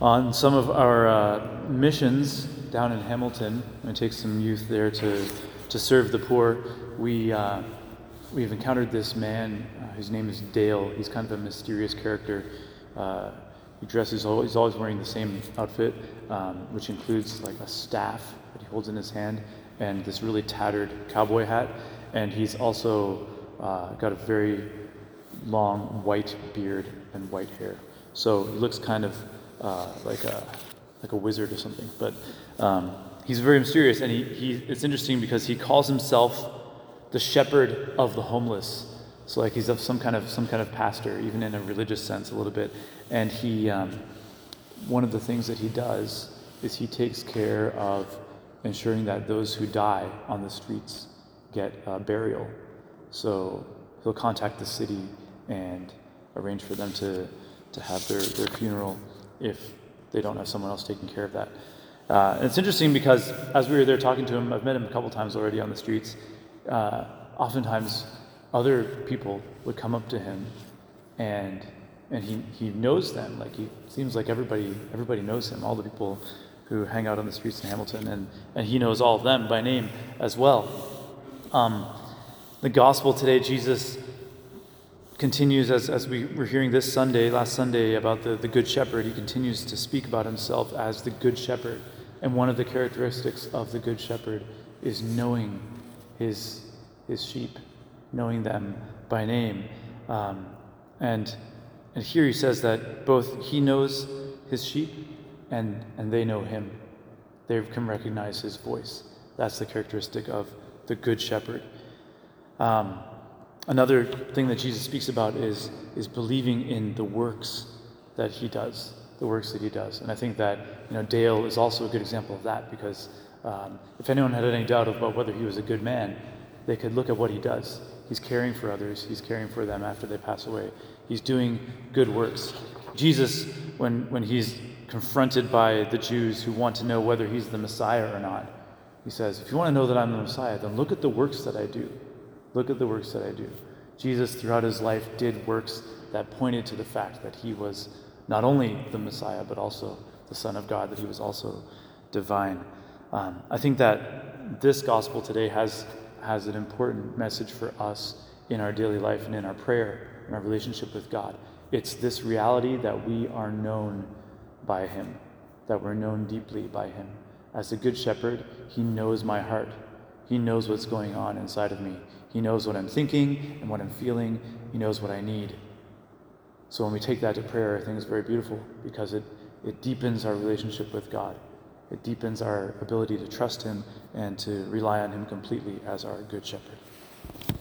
On some of our uh, missions down in Hamilton, we take some youth there to, to serve the poor. We, uh, we've encountered this man uh, whose name is Dale. He's kind of a mysterious character. Uh, he dresses, he's always wearing the same outfit, um, which includes like a staff that he holds in his hand and this really tattered cowboy hat. And he's also uh, got a very long white beard and white hair. So he looks kind of uh, like a like a wizard or something. But um, he's very mysterious, and he, he it's interesting because he calls himself the shepherd of the homeless. So like he's of some kind of some kind of pastor, even in a religious sense, a little bit. And he um, one of the things that he does is he takes care of ensuring that those who die on the streets get uh, burial. So he'll contact the city and arrange for them to, to have their, their funeral if they don't have someone else taking care of that. Uh, and it's interesting because as we were there talking to him, I've met him a couple times already on the streets. Uh, oftentimes, other people would come up to him, and and he, he knows them. Like he seems like everybody everybody knows him. All the people who hang out on the streets in Hamilton, and and he knows all of them by name as well. Um, the gospel today, Jesus continues as, as we were hearing this Sunday, last Sunday, about the, the Good Shepherd. He continues to speak about himself as the Good Shepherd. And one of the characteristics of the Good Shepherd is knowing his, his sheep, knowing them by name. Um, and, and here he says that both he knows his sheep and, and they know him. They can recognize his voice. That's the characteristic of the Good Shepherd. Um, Another thing that Jesus speaks about is, is believing in the works that he does, the works that he does. And I think that you know, Dale is also a good example of that because um, if anyone had any doubt about whether he was a good man, they could look at what he does. He's caring for others, he's caring for them after they pass away, he's doing good works. Jesus, when, when he's confronted by the Jews who want to know whether he's the Messiah or not, he says, If you want to know that I'm the Messiah, then look at the works that I do. Look at the works that I do. Jesus, throughout his life, did works that pointed to the fact that he was not only the Messiah, but also the Son of God, that he was also divine. Um, I think that this gospel today has, has an important message for us in our daily life and in our prayer, and our relationship with God. It's this reality that we are known by him, that we're known deeply by him. As the Good Shepherd, he knows my heart. He knows what's going on inside of me. He knows what I'm thinking and what I'm feeling. He knows what I need. So when we take that to prayer, I think it's very beautiful because it, it deepens our relationship with God. It deepens our ability to trust Him and to rely on Him completely as our good shepherd.